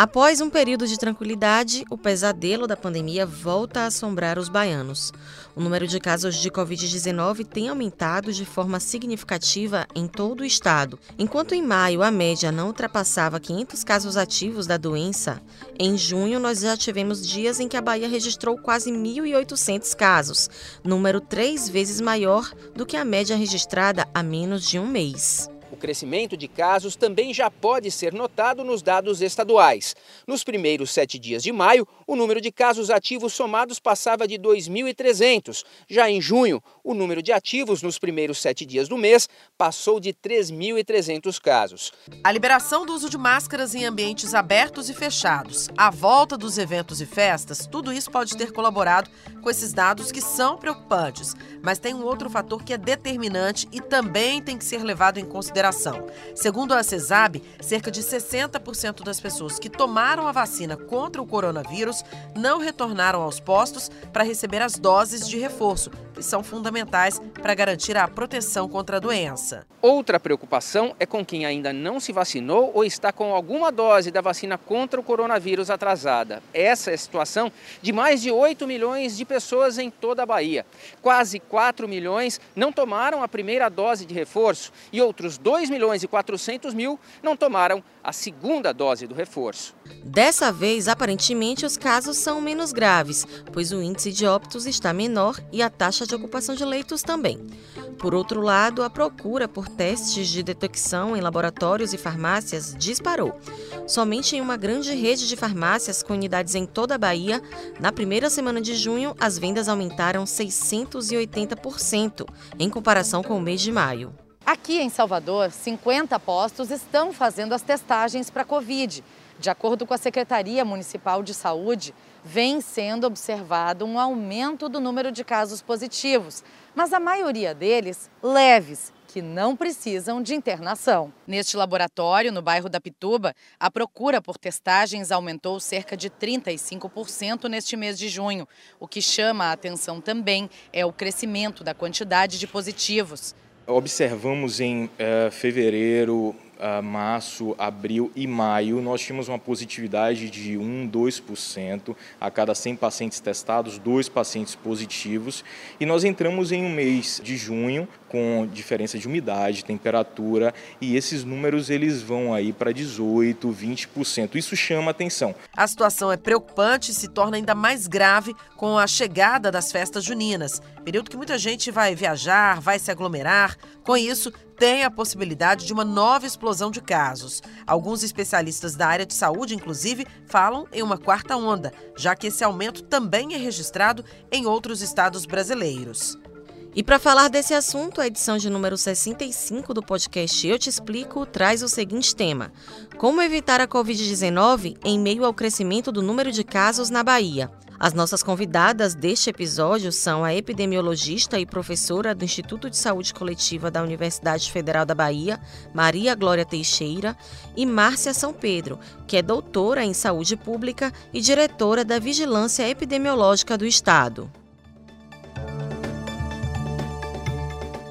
Após um período de tranquilidade, o pesadelo da pandemia volta a assombrar os baianos. O número de casos de Covid-19 tem aumentado de forma significativa em todo o estado. Enquanto em maio a média não ultrapassava 500 casos ativos da doença, em junho nós já tivemos dias em que a Bahia registrou quase 1.800 casos, número três vezes maior do que a média registrada há menos de um mês crescimento de casos também já pode ser notado nos dados estaduais. Nos primeiros sete dias de maio, o número de casos ativos somados passava de 2.300. Já em junho, o número de ativos nos primeiros sete dias do mês passou de 3.300 casos. A liberação do uso de máscaras em ambientes abertos e fechados, a volta dos eventos e festas, tudo isso pode ter colaborado com esses dados que são preocupantes. Mas tem um outro fator que é determinante e também tem que ser levado em consideração Segundo a CESAB, cerca de 60% das pessoas que tomaram a vacina contra o coronavírus não retornaram aos postos para receber as doses de reforço, são fundamentais para garantir a proteção contra a doença. Outra preocupação é com quem ainda não se vacinou ou está com alguma dose da vacina contra o coronavírus atrasada. Essa é a situação de mais de 8 milhões de pessoas em toda a Bahia. Quase 4 milhões não tomaram a primeira dose de reforço e outros 2 2 milhões e 400 mil não tomaram a segunda dose do reforço. Dessa vez, aparentemente, os casos são menos graves, pois o índice de óbitos está menor e a taxa de ocupação de leitos também. Por outro lado, a procura por testes de detecção em laboratórios e farmácias disparou. Somente em uma grande rede de farmácias com unidades em toda a Bahia, na primeira semana de junho, as vendas aumentaram 680% em comparação com o mês de maio. Aqui em Salvador, 50 postos estão fazendo as testagens para Covid. De acordo com a Secretaria Municipal de Saúde, vem sendo observado um aumento do número de casos positivos, mas a maioria deles leves, que não precisam de internação. Neste laboratório, no bairro da Pituba, a procura por testagens aumentou cerca de 35% neste mês de junho. O que chama a atenção também é o crescimento da quantidade de positivos observamos em uh, fevereiro, março, abril e maio, nós tínhamos uma positividade de 1, 2%. A cada 100 pacientes testados, dois pacientes positivos. E nós entramos em um mês de junho com diferença de umidade, temperatura, e esses números eles vão aí para 18, 20%. Isso chama atenção. A situação é preocupante e se torna ainda mais grave com a chegada das festas juninas, período que muita gente vai viajar, vai se aglomerar. Com isso, tem a possibilidade de uma nova explosão de casos. Alguns especialistas da área de saúde, inclusive, falam em uma quarta onda, já que esse aumento também é registrado em outros estados brasileiros. E para falar desse assunto, a edição de número 65 do podcast Eu Te Explico traz o seguinte tema: Como evitar a Covid-19 em meio ao crescimento do número de casos na Bahia. As nossas convidadas deste episódio são a epidemiologista e professora do Instituto de Saúde Coletiva da Universidade Federal da Bahia, Maria Glória Teixeira, e Márcia São Pedro, que é doutora em saúde pública e diretora da Vigilância Epidemiológica do Estado.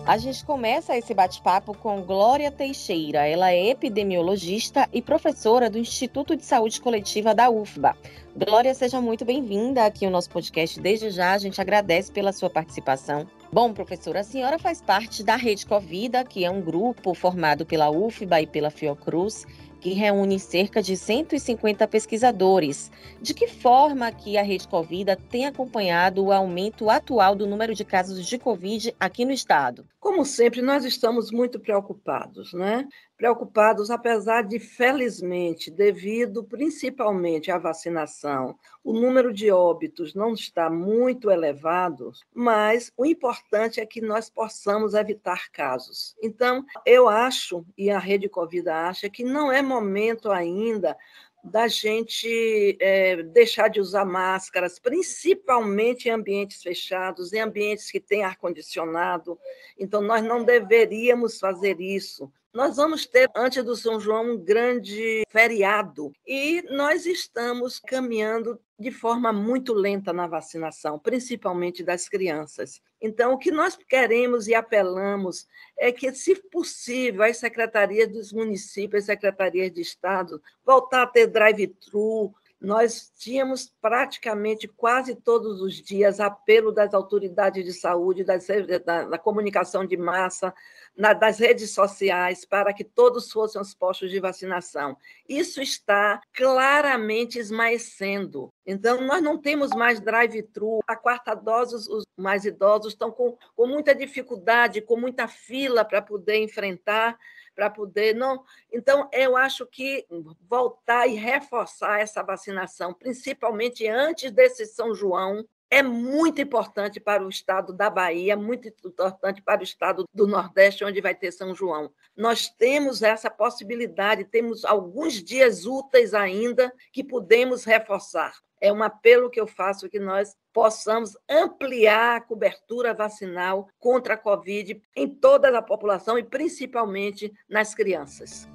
A gente começa esse bate-papo com Glória Teixeira. Ela é epidemiologista e professora do Instituto de Saúde Coletiva da UFBA. Glória, seja muito bem-vinda aqui ao nosso podcast. Desde já, a gente agradece pela sua participação. Bom, professora, a senhora faz parte da Rede Covida, que é um grupo formado pela UFBA e pela Fiocruz, que reúne cerca de 150 pesquisadores. De que forma que a Rede Covida tem acompanhado o aumento atual do número de casos de Covid aqui no estado? Como sempre, nós estamos muito preocupados, né? Preocupados, apesar de, felizmente, devido principalmente à vacinação, o número de óbitos não está muito elevado, mas o importante é que nós possamos evitar casos. Então, eu acho, e a Rede Covid acha, que não é momento ainda da gente é, deixar de usar máscaras, principalmente em ambientes fechados, em ambientes que têm ar-condicionado. Então, nós não deveríamos fazer isso. Nós vamos ter, antes do São João, um grande feriado e nós estamos caminhando de forma muito lenta na vacinação, principalmente das crianças. Então, o que nós queremos e apelamos é que, se possível, as secretarias dos municípios, as secretarias de Estado, voltar a ter drive-thru, nós tínhamos praticamente quase todos os dias apelo das autoridades de saúde, das, da, da comunicação de massa, na, das redes sociais, para que todos fossem os postos de vacinação. Isso está claramente esmaecendo. Então, nós não temos mais drive-thru. A quarta dose, os mais idosos estão com, com muita dificuldade, com muita fila para poder enfrentar para poder não. Então, eu acho que voltar e reforçar essa vacinação, principalmente antes desse São João, é muito importante para o estado da Bahia, muito importante para o estado do Nordeste, onde vai ter São João. Nós temos essa possibilidade, temos alguns dias úteis ainda que podemos reforçar. É um apelo que eu faço que nós possamos ampliar a cobertura vacinal contra a Covid em toda a população e principalmente nas crianças.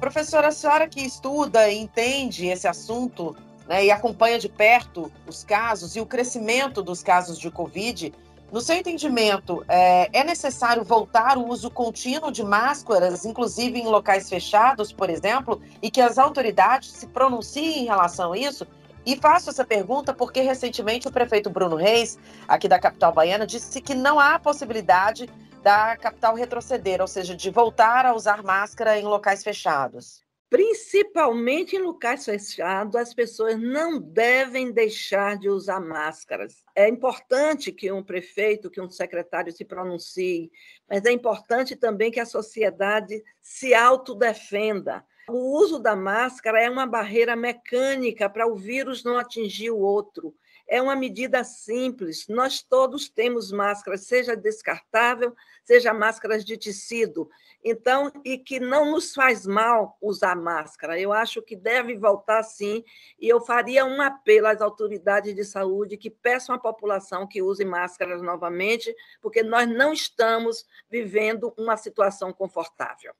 Professora, a senhora que estuda e entende esse assunto né, e acompanha de perto os casos e o crescimento dos casos de Covid, no seu entendimento, é, é, necessário voltar o uso contínuo de máscaras, inclusive em locais fechados, por exemplo, e que as autoridades se pronunciem em relação a isso? E faço essa pergunta porque recentemente o prefeito Bruno Reis, aqui da capital baiana, disse que não há possibilidade da capital retroceder, ou seja, de voltar a usar máscara em locais fechados principalmente em locais fechados, as pessoas não devem deixar de usar máscaras. É importante que um prefeito, que um secretário se pronuncie, mas é importante também que a sociedade se autodefenda. O uso da máscara é uma barreira mecânica para o vírus não atingir o outro. É uma medida simples. Nós todos temos máscaras, seja descartável, seja máscaras de tecido. Então, e que não nos faz mal usar máscara. Eu acho que deve voltar sim, e eu faria um apelo às autoridades de saúde que peçam à população que use máscaras novamente, porque nós não estamos vivendo uma situação confortável.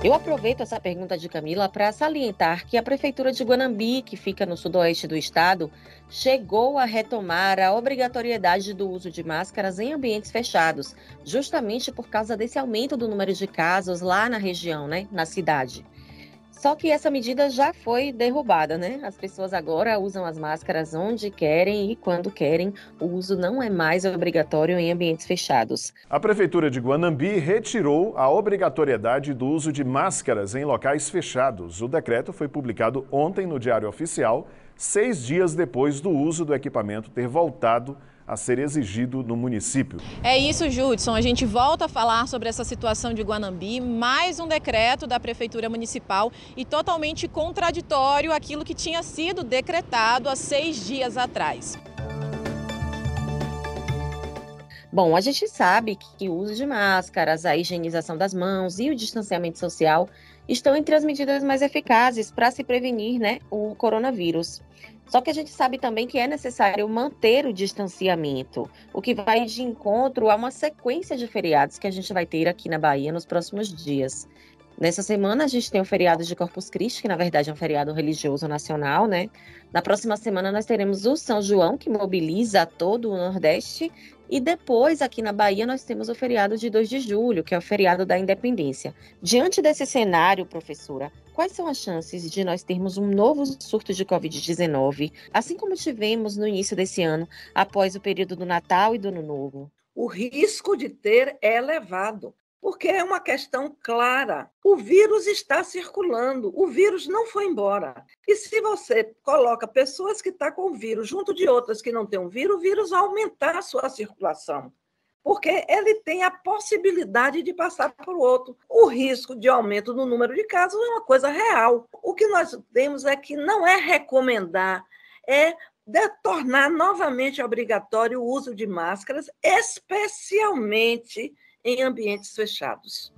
Eu aproveito essa pergunta de Camila para salientar que a Prefeitura de Guanambi, que fica no sudoeste do estado, chegou a retomar a obrigatoriedade do uso de máscaras em ambientes fechados, justamente por causa desse aumento do número de casos lá na região, né, na cidade. Só que essa medida já foi derrubada, né? As pessoas agora usam as máscaras onde querem e quando querem. O uso não é mais obrigatório em ambientes fechados. A Prefeitura de Guanambi retirou a obrigatoriedade do uso de máscaras em locais fechados. O decreto foi publicado ontem no Diário Oficial, seis dias depois do uso do equipamento ter voltado a ser exigido no município. É isso, Judson. A gente volta a falar sobre essa situação de Guanambi, mais um decreto da Prefeitura Municipal e totalmente contraditório aquilo que tinha sido decretado há seis dias atrás. Bom, a gente sabe que o uso de máscaras, a higienização das mãos e o distanciamento social estão entre as medidas mais eficazes para se prevenir né, o coronavírus. Só que a gente sabe também que é necessário manter o distanciamento, o que vai de encontro a uma sequência de feriados que a gente vai ter aqui na Bahia nos próximos dias. Nessa semana a gente tem o feriado de Corpus Christi, que na verdade é um feriado religioso nacional, né? Na próxima semana nós teremos o São João, que mobiliza todo o Nordeste, e depois, aqui na Bahia, nós temos o feriado de 2 de julho, que é o feriado da independência. Diante desse cenário, professora, quais são as chances de nós termos um novo surto de Covid-19, assim como tivemos no início desse ano, após o período do Natal e do Ano Novo? O risco de ter é elevado porque é uma questão clara. O vírus está circulando, o vírus não foi embora. E se você coloca pessoas que estão tá com o vírus junto de outras que não têm o vírus, o vírus vai aumentar a sua circulação. Porque ele tem a possibilidade de passar para o outro. O risco de aumento no número de casos é uma coisa real. O que nós temos é que não é recomendar, é de tornar novamente obrigatório o uso de máscaras, especialmente em ambientes fechados.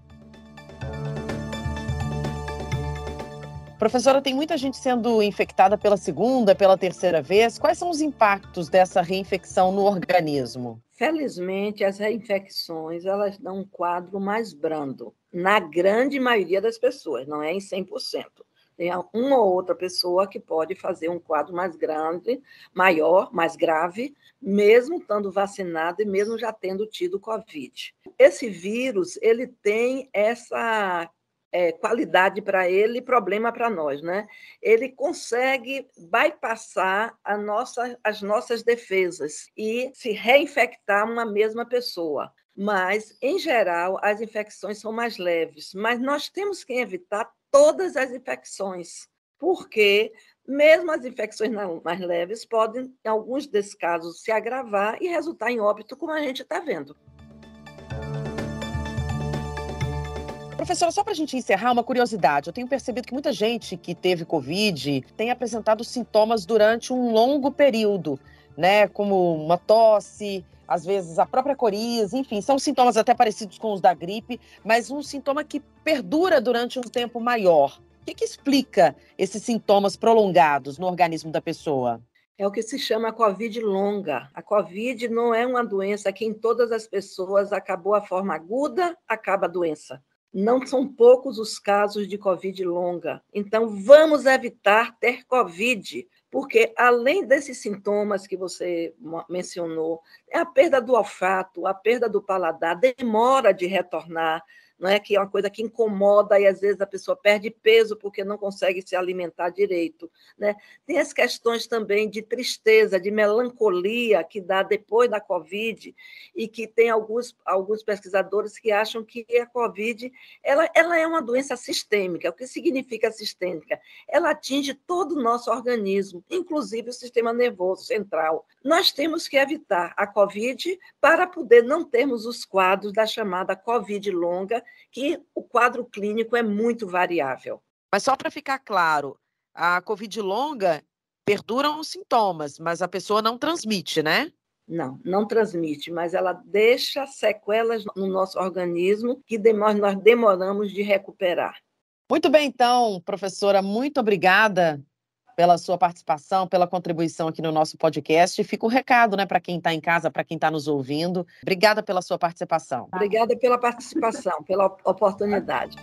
Professora, tem muita gente sendo infectada pela segunda, pela terceira vez. Quais são os impactos dessa reinfecção no organismo? Felizmente, as reinfecções elas dão um quadro mais brando, na grande maioria das pessoas, não é em 100%. Tem uma ou outra pessoa que pode fazer um quadro mais grande, maior, mais grave, mesmo estando vacinado e mesmo já tendo tido Covid. Esse vírus, ele tem essa é, qualidade para ele e problema para nós, né? Ele consegue bypassar a nossa, as nossas defesas e se reinfectar uma mesma pessoa. Mas, em geral, as infecções são mais leves. Mas nós temos que evitar todas as infecções, porque mesmo as infecções mais leves podem, em alguns desses casos, se agravar e resultar em óbito, como a gente está vendo. Professora, só para a gente encerrar, uma curiosidade. Eu tenho percebido que muita gente que teve Covid tem apresentado sintomas durante um longo período, né? Como uma tosse, às vezes a própria coriza, enfim, são sintomas até parecidos com os da gripe, mas um sintoma que perdura durante um tempo maior. O que, que explica esses sintomas prolongados no organismo da pessoa? é o que se chama Covid longa. A Covid não é uma doença que em todas as pessoas acabou a forma aguda, acaba a doença. Não são poucos os casos de Covid longa. Então, vamos evitar ter Covid, porque além desses sintomas que você mencionou, é a perda do olfato, a perda do paladar, demora de retornar, não é que é uma coisa que incomoda e às vezes a pessoa perde peso porque não consegue se alimentar direito, né? Tem as questões também de tristeza, de melancolia que dá depois da COVID e que tem alguns alguns pesquisadores que acham que a COVID ela, ela é uma doença sistêmica. O que significa sistêmica? Ela atinge todo o nosso organismo, inclusive o sistema nervoso central. Nós temos que evitar a COVID para poder não termos os quadros da chamada COVID longa que o quadro clínico é muito variável. Mas só para ficar claro, a Covid longa perduram os sintomas, mas a pessoa não transmite, né? Não, não transmite, mas ela deixa sequelas no nosso organismo que nós demoramos de recuperar. Muito bem, então, professora, muito obrigada pela sua participação, pela contribuição aqui no nosso podcast. E fica o recado, né, para quem está em casa, para quem está nos ouvindo. Obrigada pela sua participação. Obrigada pela participação, pela oportunidade.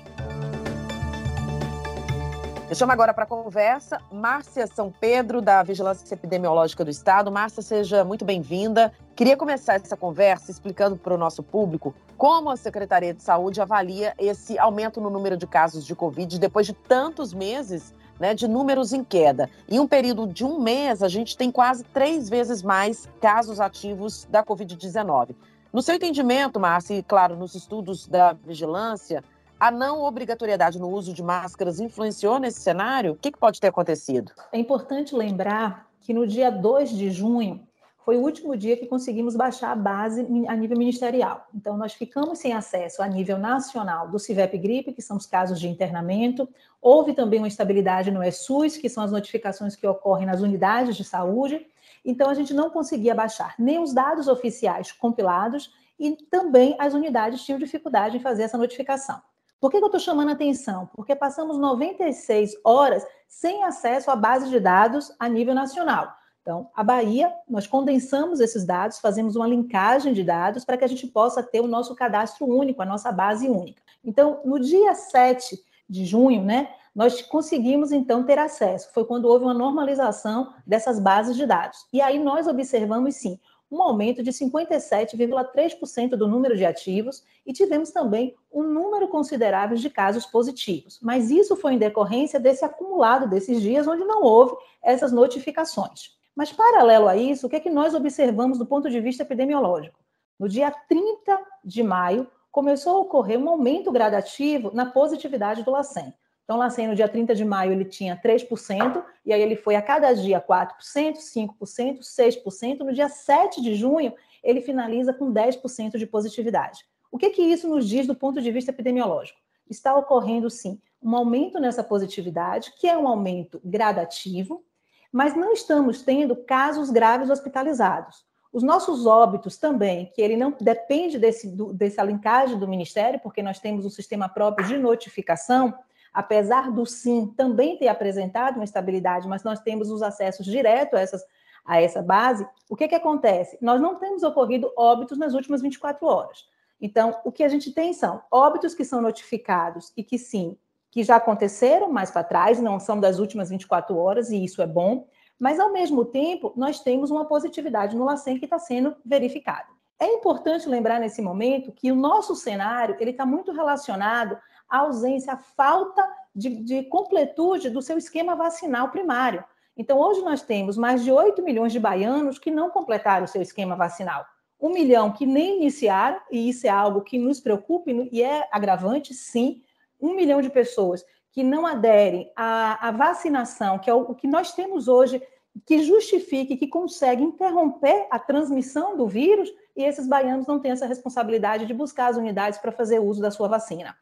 Eu chamo agora para a conversa Márcia São Pedro, da Vigilância Epidemiológica do Estado. Márcia, seja muito bem-vinda. Queria começar essa conversa explicando para o nosso público como a Secretaria de Saúde avalia esse aumento no número de casos de Covid depois de tantos meses né, de números em queda. Em um período de um mês, a gente tem quase três vezes mais casos ativos da Covid-19. No seu entendimento, Márcia, e claro, nos estudos da vigilância, a não obrigatoriedade no uso de máscaras influenciou nesse cenário? O que, que pode ter acontecido? É importante lembrar que no dia 2 de junho, foi o último dia que conseguimos baixar a base a nível ministerial. Então, nós ficamos sem acesso a nível nacional do CIVEP Gripe, que são os casos de internamento. Houve também uma estabilidade no ESUS, que são as notificações que ocorrem nas unidades de saúde. Então, a gente não conseguia baixar nem os dados oficiais compilados e também as unidades tinham dificuldade em fazer essa notificação. Por que, eu estou chamando a atenção? Porque passamos 96 horas sem acesso à base de dados a nível nacional. Então, a Bahia, nós condensamos esses dados, fazemos uma linkagem de dados para que a gente possa ter o nosso cadastro único, a nossa base única. Então, no dia 7 de junho, né, nós conseguimos então ter acesso. Foi quando houve uma normalização dessas bases de dados. E aí nós observamos sim um aumento de 57,3% do número de ativos e tivemos também um número considerável de casos positivos. Mas isso foi em decorrência desse acumulado desses dias onde não houve essas notificações. Mas, paralelo a isso, o que é que nós observamos do ponto de vista epidemiológico? No dia 30 de maio, começou a ocorrer um aumento gradativo na positividade do LACEN. Então, o LACEN, no dia 30 de maio, ele tinha 3%, e aí ele foi a cada dia 4%, 5%, 6%. No dia 7 de junho, ele finaliza com 10% de positividade. O que, que isso nos diz do ponto de vista epidemiológico? Está ocorrendo, sim, um aumento nessa positividade, que é um aumento gradativo, mas não estamos tendo casos graves hospitalizados. Os nossos óbitos também, que ele não depende desse, do, dessa linkagem do Ministério, porque nós temos um sistema próprio de notificação, apesar do sim também ter apresentado uma estabilidade, mas nós temos os acessos direto a, essas, a essa base, o que, que acontece? Nós não temos ocorrido óbitos nas últimas 24 horas. Então, o que a gente tem são óbitos que são notificados e que sim, que já aconteceram mais para trás, não são das últimas 24 horas, e isso é bom, mas ao mesmo tempo, nós temos uma positividade no LACEN que está sendo verificada. É importante lembrar nesse momento que o nosso cenário ele está muito relacionado à ausência, à falta de, de completude do seu esquema vacinal primário. Então, hoje nós temos mais de 8 milhões de baianos que não completaram o seu esquema vacinal. Um milhão que nem iniciaram, e isso é algo que nos preocupa e é agravante, sim. Um milhão de pessoas que não aderem à, à vacinação, que é o, o que nós temos hoje, que justifique, que consegue interromper a transmissão do vírus, e esses baianos não têm essa responsabilidade de buscar as unidades para fazer uso da sua vacina.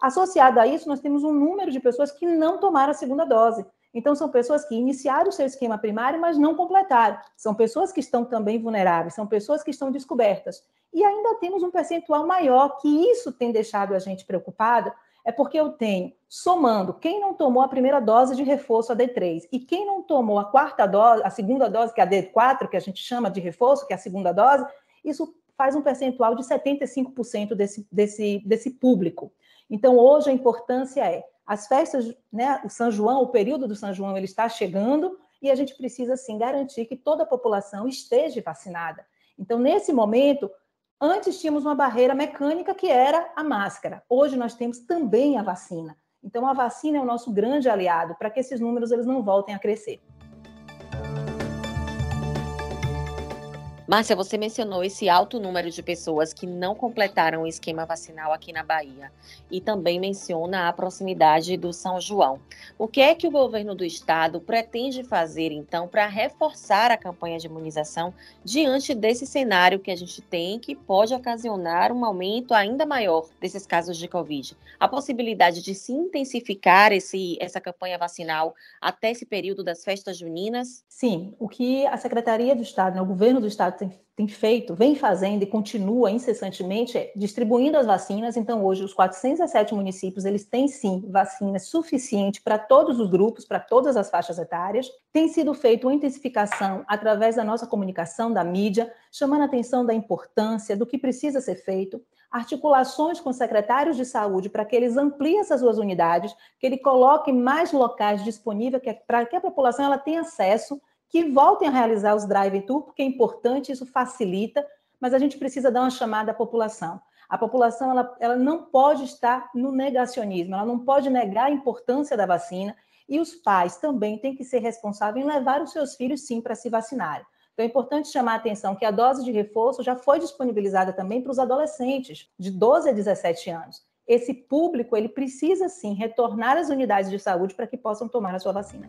Associado a isso, nós temos um número de pessoas que não tomaram a segunda dose. Então, são pessoas que iniciaram o seu esquema primário, mas não completaram. São pessoas que estão também vulneráveis, são pessoas que estão descobertas. E ainda temos um percentual maior, que isso tem deixado a gente preocupado, é porque eu tenho, somando quem não tomou a primeira dose de reforço, a D3, e quem não tomou a quarta dose, a segunda dose, que é a D4, que a gente chama de reforço, que é a segunda dose, isso faz um percentual de 75% desse, desse, desse público. Então, hoje a importância é as festas, né, o São João, o período do São João, ele está chegando e a gente precisa, sim, garantir que toda a população esteja vacinada. Então, nesse momento, antes tínhamos uma barreira mecânica que era a máscara. Hoje nós temos também a vacina. Então, a vacina é o nosso grande aliado para que esses números eles não voltem a crescer. Márcia, você mencionou esse alto número de pessoas que não completaram o esquema vacinal aqui na Bahia e também menciona a proximidade do São João. O que é que o governo do estado pretende fazer, então, para reforçar a campanha de imunização diante desse cenário que a gente tem, que pode ocasionar um aumento ainda maior desses casos de Covid? A possibilidade de se intensificar esse, essa campanha vacinal até esse período das festas juninas? Sim, o que a Secretaria do Estado, né, o governo do Estado tem, tem feito, vem fazendo e continua incessantemente é distribuindo as vacinas. Então, hoje, os 407 municípios, eles têm sim vacina suficiente para todos os grupos, para todas as faixas etárias. Tem sido feita uma intensificação através da nossa comunicação, da mídia, chamando a atenção da importância do que precisa ser feito articulações com secretários de saúde para que eles ampliem essas suas unidades, que ele coloque mais locais disponíveis para que a população ela tenha acesso que voltem a realizar os drive-thru, porque é importante, isso facilita, mas a gente precisa dar uma chamada à população. A população ela, ela não pode estar no negacionismo, ela não pode negar a importância da vacina, e os pais também têm que ser responsáveis em levar os seus filhos, sim, para se vacinarem. Então é importante chamar a atenção que a dose de reforço já foi disponibilizada também para os adolescentes de 12 a 17 anos. Esse público, ele precisa sim retornar às unidades de saúde para que possam tomar a sua vacina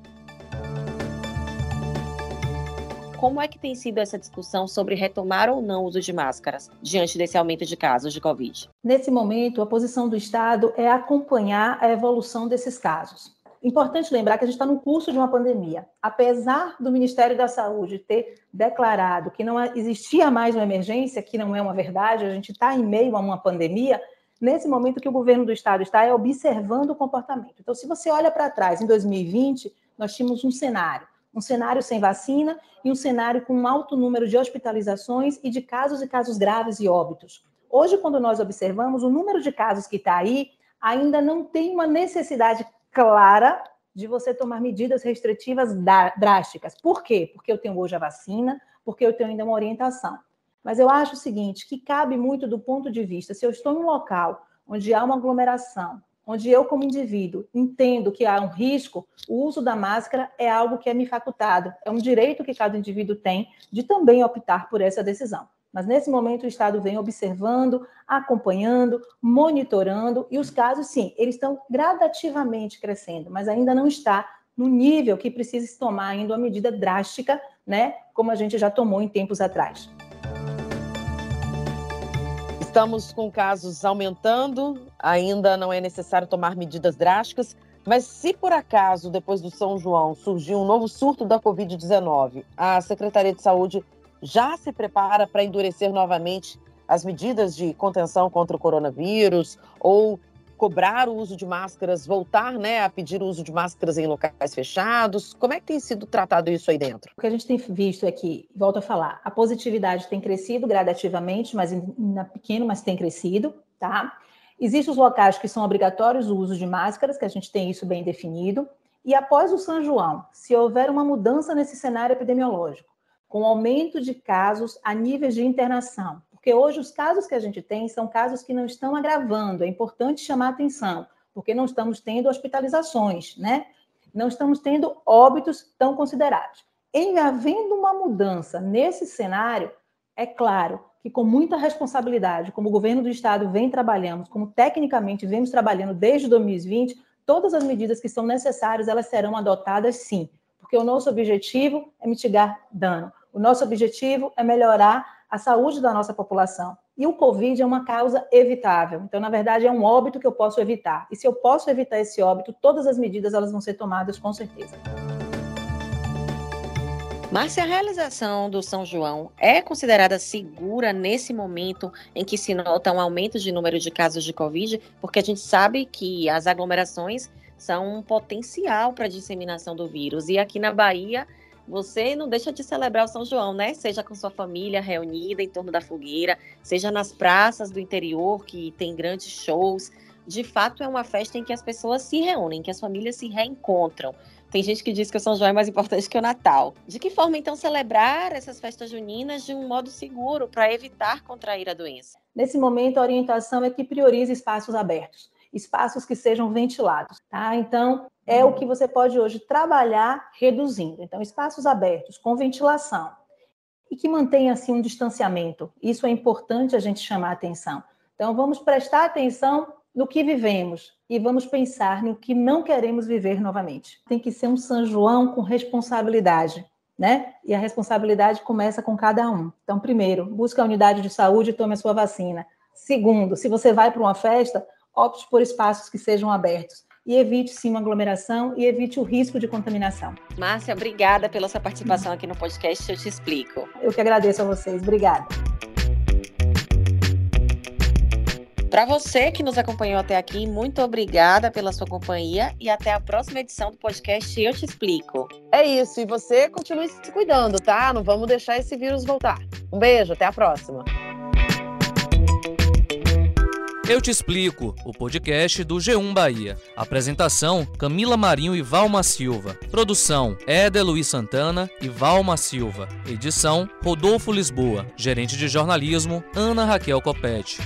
como é que tem sido essa discussão sobre retomar ou não o uso de máscaras diante desse aumento de casos de Covid? Nesse momento, a posição do Estado é acompanhar a evolução desses casos. Importante lembrar que a gente está no curso de uma pandemia. Apesar do Ministério da Saúde ter declarado que não existia mais uma emergência, que não é uma verdade, a gente está em meio a uma pandemia, nesse momento que o governo do estado está é observando o comportamento. Então, se você olha para trás, em 2020, nós tínhamos um cenário um cenário sem vacina e um cenário com um alto número de hospitalizações e de casos e casos graves e óbitos. Hoje, quando nós observamos, o número de casos que está aí ainda não tem uma necessidade clara de você tomar medidas restritivas drásticas. Por quê? Porque eu tenho hoje a vacina, porque eu tenho ainda uma orientação. Mas eu acho o seguinte, que cabe muito do ponto de vista, se eu estou em um local onde há uma aglomeração, onde eu, como indivíduo, entendo que há um risco, o uso da máscara é algo que é me facultado, é um direito que cada indivíduo tem de também optar por essa decisão. Mas nesse momento o Estado vem observando, acompanhando, monitorando, e os casos, sim, eles estão gradativamente crescendo, mas ainda não está no nível que precisa se tomar ainda uma medida drástica, né, como a gente já tomou em tempos atrás. Estamos com casos aumentando, ainda não é necessário tomar medidas drásticas, mas se por acaso, depois do São João, surgir um novo surto da Covid-19, a Secretaria de Saúde já se prepara para endurecer novamente as medidas de contenção contra o coronavírus ou cobrar o uso de máscaras, voltar né, a pedir o uso de máscaras em locais fechados? Como é que tem sido tratado isso aí dentro? O que a gente tem visto é que, volto a falar, a positividade tem crescido gradativamente, mas na pequeno, mas tem crescido, tá? Existem os locais que são obrigatórios o uso de máscaras, que a gente tem isso bem definido. E após o São João, se houver uma mudança nesse cenário epidemiológico, com aumento de casos a níveis de internação, porque hoje os casos que a gente tem são casos que não estão agravando, é importante chamar atenção, porque não estamos tendo hospitalizações, né? Não estamos tendo óbitos tão considerados. Em havendo uma mudança nesse cenário, é claro que com muita responsabilidade, como o governo do estado vem trabalhando, como tecnicamente vemos trabalhando desde 2020, todas as medidas que são necessárias, elas serão adotadas sim, porque o nosso objetivo é mitigar dano. O nosso objetivo é melhorar a saúde da nossa população. E o Covid é uma causa evitável. Então, na verdade, é um óbito que eu posso evitar. E se eu posso evitar esse óbito, todas as medidas elas vão ser tomadas com certeza. Márcia, a realização do São João é considerada segura nesse momento em que se nota um aumento de número de casos de Covid? Porque a gente sabe que as aglomerações são um potencial para a disseminação do vírus. E aqui na Bahia, você não deixa de celebrar o São João, né? Seja com sua família reunida em torno da fogueira, seja nas praças do interior que tem grandes shows. De fato, é uma festa em que as pessoas se reúnem, que as famílias se reencontram. Tem gente que diz que o São João é mais importante que o Natal. De que forma, então, celebrar essas festas juninas de um modo seguro para evitar contrair a doença? Nesse momento, a orientação é que priorize espaços abertos, espaços que sejam ventilados, tá? Então, é o que você pode hoje trabalhar reduzindo. Então, espaços abertos, com ventilação, e que mantenha, assim, um distanciamento. Isso é importante a gente chamar a atenção. Então, vamos prestar atenção no que vivemos e vamos pensar no que não queremos viver novamente. Tem que ser um São João com responsabilidade, né? E a responsabilidade começa com cada um. Então, primeiro, busque a unidade de saúde e tome a sua vacina. Segundo, se você vai para uma festa, opte por espaços que sejam abertos e evite sim uma aglomeração e evite o risco de contaminação. Márcia, obrigada pela sua participação aqui no podcast Eu Te Explico. Eu que agradeço a vocês. Obrigada. Para você que nos acompanhou até aqui, muito obrigada pela sua companhia e até a próxima edição do podcast Eu Te Explico. É isso, e você continue se cuidando, tá? Não vamos deixar esse vírus voltar. Um beijo, até a próxima. Eu te explico, o podcast do G1 Bahia. Apresentação: Camila Marinho e Valma Silva. Produção: Éder Luiz Santana e Valma Silva. Edição: Rodolfo Lisboa. Gerente de jornalismo: Ana Raquel Copete.